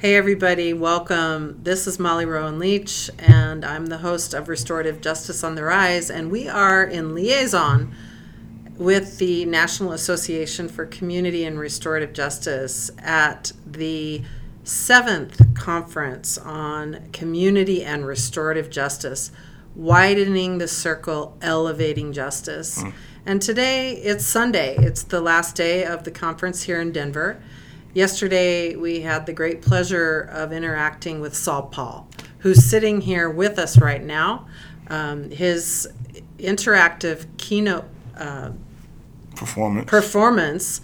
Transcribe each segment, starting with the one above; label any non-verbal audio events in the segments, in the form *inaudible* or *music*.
Hey, everybody, welcome. This is Molly Rowan Leach, and I'm the host of Restorative Justice on the Rise, and we are in liaison with the National Association for Community and Restorative Justice at the seventh conference on community and restorative justice, widening the circle, elevating justice. Mm. And today it's Sunday, it's the last day of the conference here in Denver. Yesterday, we had the great pleasure of interacting with Saul Paul, who's sitting here with us right now. Um, his interactive keynote uh, performance performance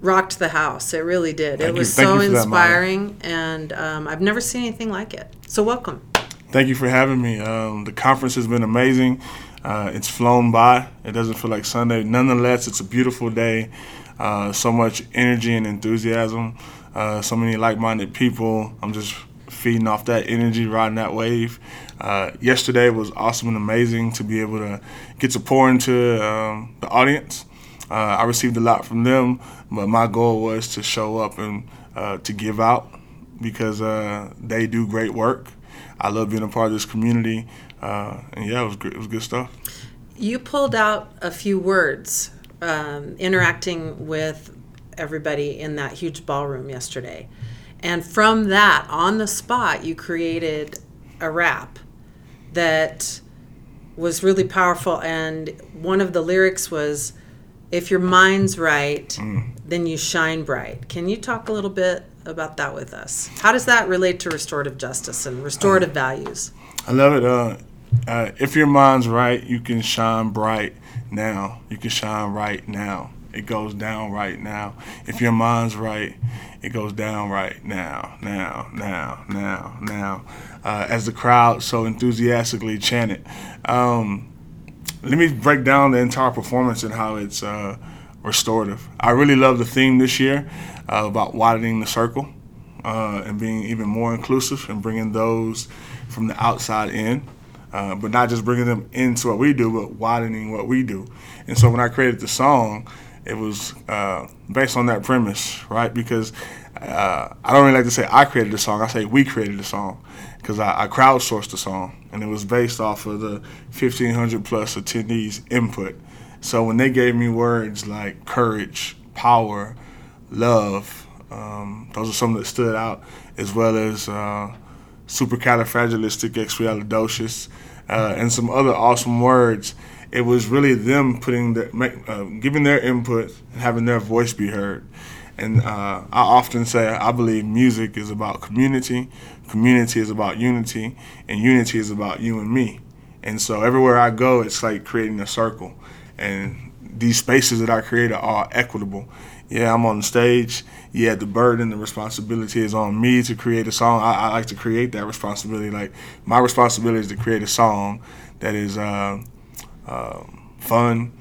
rocked the house. It really did. Thank it was so inspiring, that, and um, I've never seen anything like it. So, welcome. Thank you for having me. Um, the conference has been amazing. Uh, it's flown by. It doesn't feel like Sunday. Nonetheless, it's a beautiful day. Uh, so much energy and enthusiasm, uh, so many like-minded people. I'm just feeding off that energy, riding that wave. Uh, yesterday was awesome and amazing to be able to get to pour into um, the audience. Uh, I received a lot from them, but my goal was to show up and uh, to give out because they do great work. I love being a part of this community, and yeah, it was great. It was good stuff. You pulled out a few words um, interacting with everybody in that huge ballroom yesterday. And from that, on the spot, you created a rap that was really powerful. And one of the lyrics was, If your mind's right, mm. then you shine bright. Can you talk a little bit about that with us? How does that relate to restorative justice and restorative uh, values? I love it. Uh, uh, if your mind's right, you can shine bright now. You can shine right now. It goes down right now. If your mind's right, it goes down right now, now, now, now, now. Uh, as the crowd so enthusiastically chanted. Um, let me break down the entire performance and how it's uh, restorative. I really love the theme this year uh, about widening the circle uh, and being even more inclusive and bringing those from the outside in uh, but not just bringing them into what we do, but widening what we do. And so when I created the song, it was uh, based on that premise, right? Because uh, I don't really like to say I created the song. I say we created the song because I, I, crowdsourced the song, and it was based off of the 1,500 plus attendees' input. So when they gave me words like courage, power, love, um, those are some that stood out, as well as uh, supercalifragilisticexpialidocious, uh, and some other awesome words. It was really them putting the, uh, giving their input and having their voice be heard. And uh, I often say I believe music is about community, community is about unity, and unity is about you and me. And so everywhere I go, it's like creating a circle. And these spaces that I create are all equitable yeah, I'm on the stage. Yeah, the burden, the responsibility is on me to create a song. I, I like to create that responsibility. Like my responsibility is to create a song that is uh, uh, fun,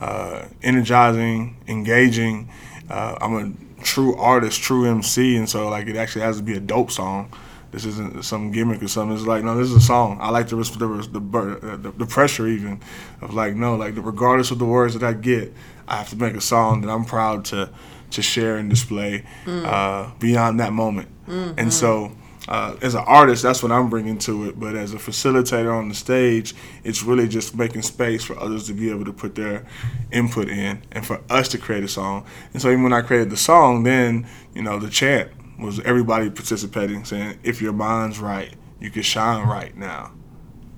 uh, energizing, engaging. Uh, I'm a true artist, true MC, and so like it actually has to be a dope song. This isn't some gimmick or something. It's like no, this is a song. I like the the the, the, the pressure even of like no, like regardless of the words that I get, I have to make a song that I'm proud to to share and display mm. uh, beyond that moment. Mm-hmm. And so, uh, as an artist, that's what I'm bringing to it. But as a facilitator on the stage, it's really just making space for others to be able to put their input in, and for us to create a song. And so, even when I created the song, then you know the chant was everybody participating, saying, "If your mind's right, you can shine right now."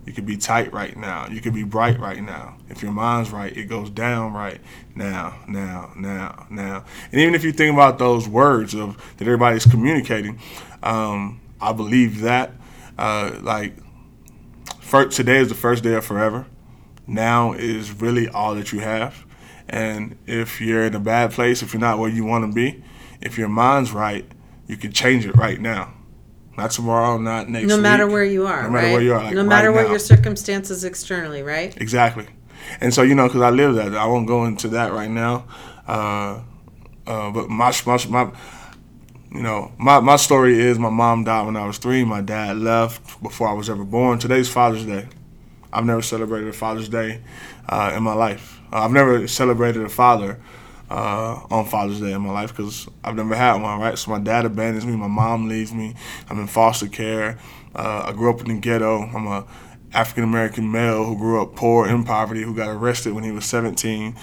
You could be tight right now. You could be bright right now. If your mind's right, it goes down right now, now, now, now. And even if you think about those words of that everybody's communicating, um, I believe that. Uh, like, today is the first day of forever. Now is really all that you have. And if you're in a bad place, if you're not where you want to be, if your mind's right, you can change it right now not tomorrow, not next. No matter week. where you are, no matter right? where you are, like no matter right what now. your circumstances externally, right? Exactly, and so you know, because I live that, I won't go into that right now. Uh, uh, but my, my, my, you know, my, my story is my mom died when I was three. My dad left before I was ever born. Today's Father's Day. I've never celebrated a Father's Day uh, in my life. Uh, I've never celebrated a father uh, on Father's Day in my life because I've never had one, right? So my dad abandons me, my mom leaves me, I'm in foster care. Uh, I grew up in the ghetto. I'm a African American male who grew up poor in poverty, who got arrested when he was 17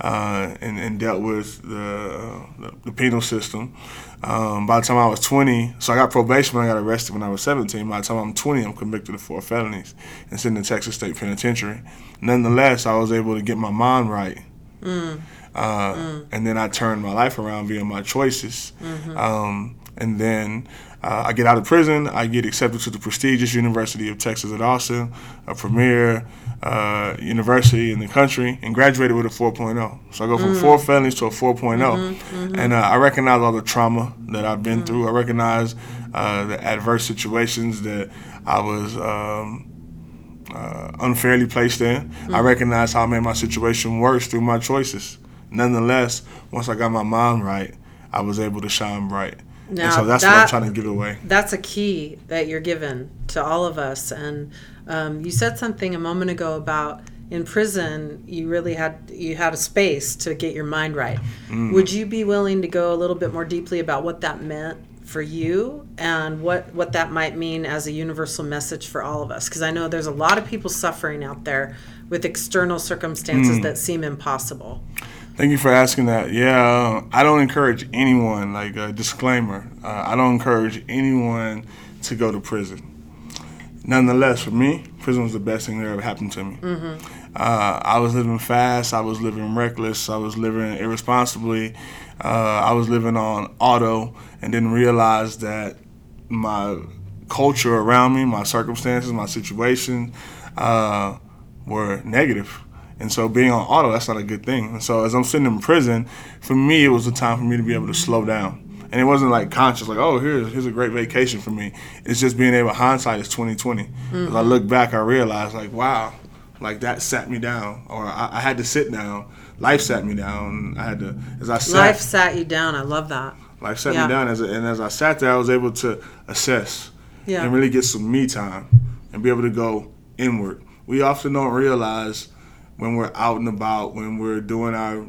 uh, and, and, dealt with the, the, the penal system. Um, by the time I was 20, so I got probation when I got arrested when I was 17. By the time I'm 20, I'm convicted of four felonies and sent to Texas State Penitentiary. Nonetheless, I was able to get my mind right. Mm. Uh, mm. And then I turned my life around via my choices. Mm-hmm. Um, and then uh, I get out of prison. I get accepted to the prestigious University of Texas at Austin, a premier uh, university in the country, and graduated with a 4.0. So I go from mm. four felonies to a 4 mm-hmm, mm-hmm. And uh, I recognize all the trauma that I've been mm. through. I recognize uh, the adverse situations that I was. Um, uh, unfairly placed in. I mm. recognize how I made my situation worse through my choices. Nonetheless, once I got my mind right, I was able to shine bright. Now, and so that's that, what I'm trying to give away. That's a key that you're given to all of us. And um, you said something a moment ago about in prison you really had you had a space to get your mind right. Mm. Would you be willing to go a little bit more deeply about what that meant for you and what what that might mean as a universal message for all of us? Because I know there's a lot of people suffering out there with external circumstances mm. that seem impossible. Thank you for asking that. Yeah, I don't encourage anyone, like a disclaimer, uh, I don't encourage anyone to go to prison. Nonetheless, for me, prison was the best thing that ever happened to me. Mm-hmm. Uh, I was living fast, I was living reckless, I was living irresponsibly, uh, I was living on auto, and didn't realize that my culture around me, my circumstances, my situation uh, were negative. And so being on auto, that's not a good thing. And so as I'm sitting in prison, for me, it was a time for me to be able to slow down. And it wasn't like conscious, like, oh, here's here's a great vacation for me. It's just being able. Hindsight is 2020. Mm-hmm. As I look back, I realized, like, wow, like that sat me down, or I, I, had to sit down. Life sat me down. I had to, as I sat. Life sat you down. I love that. Life sat yeah. me down, as a, and as I sat there, I was able to assess yeah. and really get some me time and be able to go inward. We often don't realize when we're out and about, when we're doing our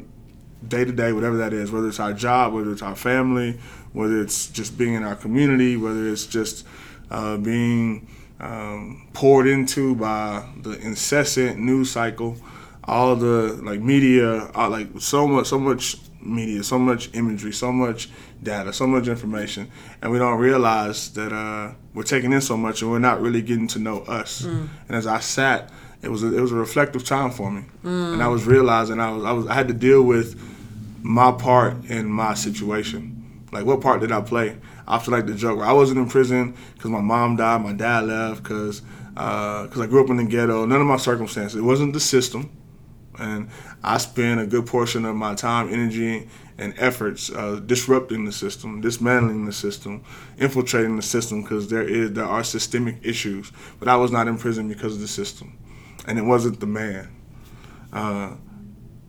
day to day, whatever that is, whether it's our job, whether it's our family, whether it's just being in our community, whether it's just uh, being um, poured into by the incessant news cycle, all the like media, uh, like so much, so much media, so much imagery, so much data, so much information, and we don't realize that uh, we're taking in so much and we're not really getting to know us. Mm. And as I sat it was a, it was a reflective time for me, mm. and I was realizing I was I was I had to deal with my part in my situation. Like what part did I play? I like the joke. I wasn't in prison because my mom died, my dad left because because uh, I grew up in the ghetto. None of my circumstances. It wasn't the system, and I spent a good portion of my time, energy, and efforts uh, disrupting the system, dismantling the system, infiltrating the system because there is there are systemic issues. But I was not in prison because of the system and it wasn't the man. Uh,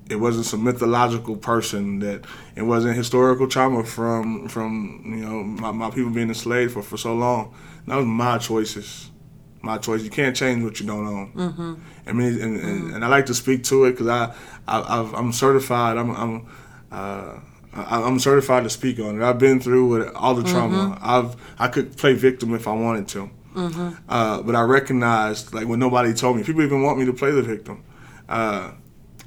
it wasn't some mythological person that it wasn't historical trauma from from you know my, my people being enslaved for, for so long. That was my choices, my choice. You can't change what you don't own. Mm-hmm. I mean, and, mm-hmm. and, I like to speak to it because I, I am certified. I'm I'm uh, I'm certified to speak on it. I've been through with all the trauma. Mm-hmm. I've I could play victim if I wanted to. Mm-hmm. Uh, but I recognized, like when nobody told me, people even want me to play the victim. Uh,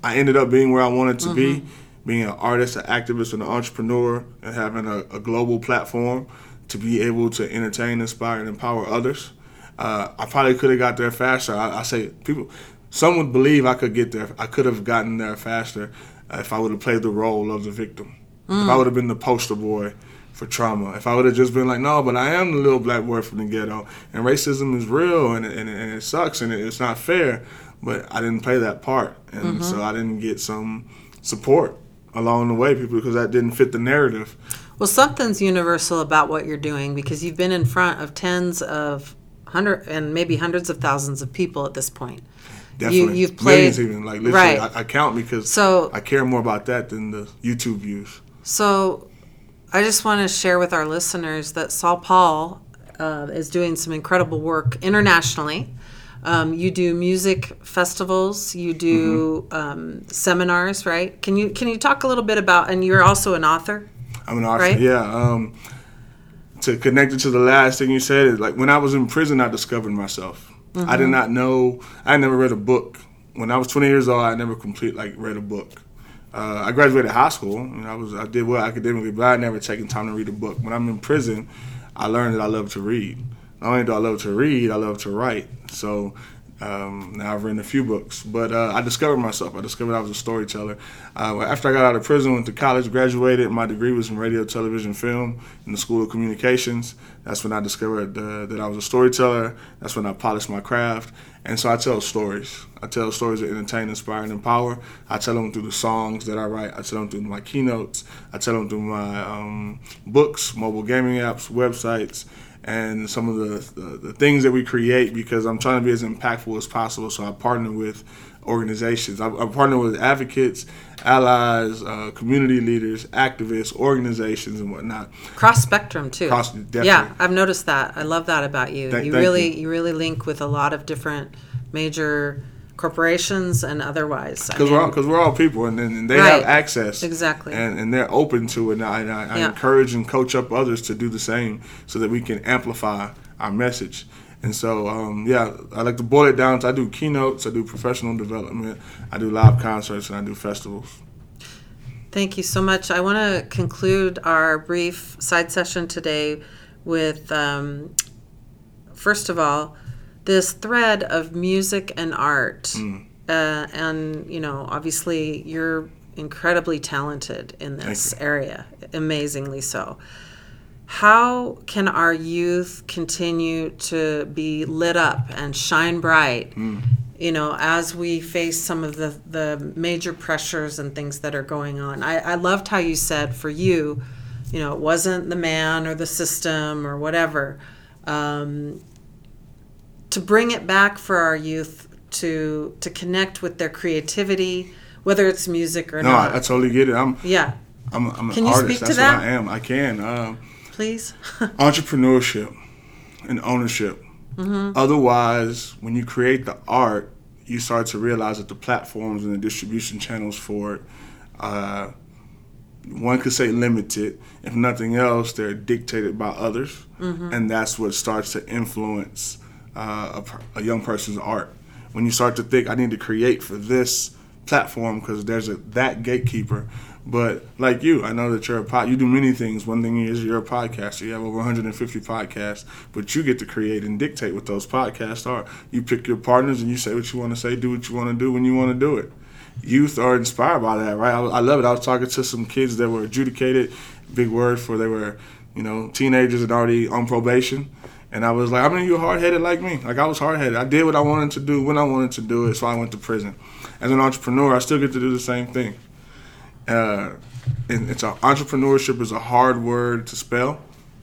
I ended up being where I wanted to mm-hmm. be, being an artist, an activist, and an entrepreneur, and having a, a global platform to be able to entertain, inspire, and empower others. Uh, I probably could have got there faster. I, I, say people, some would believe I could get there. I could have gotten there faster if I would have played the role of the victim. Mm. If I mm. would have been the poster boy for trauma. If I would have just been like, no, but I am the little black boy from the ghetto, and racism is real, and, and, and it sucks, and it's not fair, but I didn't play that part, and mm-hmm. so I didn't get some support along the way, people, because that didn't fit the narrative. Well, something's universal about what you're doing because you've been in front of tens of hundred and maybe hundreds of thousands of people at this point. Definitely. You, have played millions even like literally. Right. I, I count because so I care more about that than the YouTube views. So I just want to share with our listeners that Saul Paul uh, is doing some incredible work internationally. Um, you do music festivals. You do Mm-hmm. um, seminars, right? Can you can you talk a little bit about? And you're also an author. I'm an author. Right? Yeah. Um, to connect it to the last thing you said is like when I was in prison, I discovered myself. I did not know. I never read a book. When I was 20 years old, I never complete like read a book. Uh, I graduated high school. and I was I did well academically, but I never taken time to read a book. When I'm in prison, I learned that I love to read. Not only do I love to read, I love to write. So um, now I've written a few books, but uh, I discovered myself. I discovered I was a storyteller. Uh, after I got out of prison, went to college, graduated. My degree was in radio, television, film in the School of Communications. That's when I discovered uh, that I was a storyteller. That's when I polished my craft. And so I tell stories. I tell stories that entertain, inspire, and empower. I tell them through the songs that I write. I tell them through my keynotes. I tell them through my um, books, mobile gaming apps, websites, and some of the, the, the things that we create because I'm trying to be as impactful as possible. So I partner with organizations. I, I partner with advocates, allies, uh, community leaders, activists, organizations, and whatnot. Cross spectrum too. Cross- definitely. Yeah, I've noticed that. I love that about you. Thank- you really you. you really link with a lot of different major corporations and otherwise. Because we're, all- we're all people, and, and they have access. Exactly. And, and they're open to it. And I, I, I Yeah. encourage and coach up others to do the same so that we can amplify our message. And so, um, yeah, I like to boil it down to I do keynotes, I do professional development, I do live concerts, and I do festivals. Thank you so much. I want to conclude our brief side session today with, um, first of all, this thread of music and art. Uh, and, you know, obviously you're incredibly talented in this area, amazingly so. How can our youth continue to be lit up and shine bright you know, as we face some of the, the major pressures and things that are going on. I, I loved how you said for you, you know, it wasn't the man or the system or whatever. Um, to bring it back for our youth to to connect with their creativity, whether it's music or No, not. I, I totally get it. I'm, yeah, I'm, I'm an Can you artist. speak to That's that? what I am. I can. Um, please. *laughs* entrepreneurship and ownership. Mm-hmm. Otherwise, when you create the art, you start to realize that the platforms and the distribution channels for it, uh, one could say limited. If nothing else, they're dictated by others, Mm-hmm. and that's what starts to influence uh, a, a young person's art. When you start to think, I need to create for this platform because there's a that gatekeeper. But like you, I know that you're a pod. You do many things. One thing is you're a podcaster. You have over 150 podcasts, but you get to create and dictate what those podcasts are. You pick your partners and you say what you want to say, do what you want to do when you want to do it. Youth are inspired by that, right? I, I love it. I was talking to some kids that were adjudicated, big word for they were, you know, teenagers and already on probation. And I was like, I mean, you're hard headed like me. Like I was hard headed. I did what I wanted to do when I wanted to do it, so I went to prison. As an entrepreneur, I still get to do the same thing. Uh, and it's a, entrepreneurship is a hard word to spell,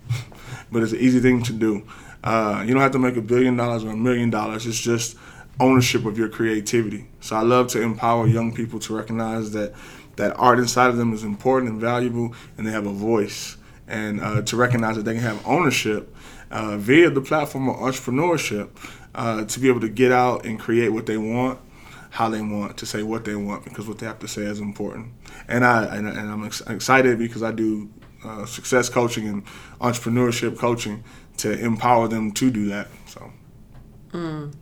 *laughs* but it's an easy thing to do. Uh, you don't have to make a billion dollars or a million dollars. It's just ownership of your creativity. So I love to empower young people to recognize that that art inside of them is important and valuable, and they have a voice, and uh, to recognize that they can have ownership uh, via the platform of entrepreneurship uh, to be able to get out and create what they want how they want to say what they want because what they have to say is important. And I and, and I'm ex- excited because I do uh, success coaching and entrepreneurship coaching to empower them to do that. So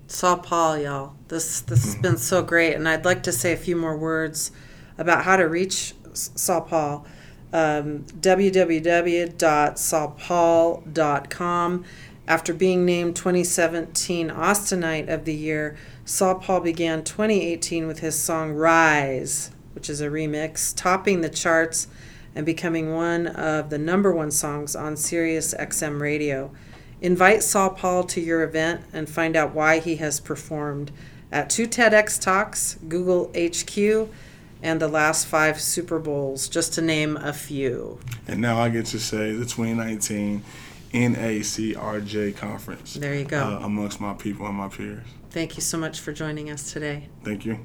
Saul Paul, y'all. This this has been so great, and I'd like to say a few more words about how to reach S- Saul Paul. Um, www.saulpaul.com. After being named 2017 Austinite of the Year, Saul Paul began 2018 with his song "Rise," which is a remix, topping the charts and becoming one of the number one songs on Sirius XM radio. Invite Saul Paul to your event and find out why he has performed at two TEDx Talks, Google HQ, and the last five Super Bowls, just to name a few. and now I get to say the 2019 NACRJ conference. There you go. Uh, amongst my people and my peers. Thank you so much for joining us today. Thank you.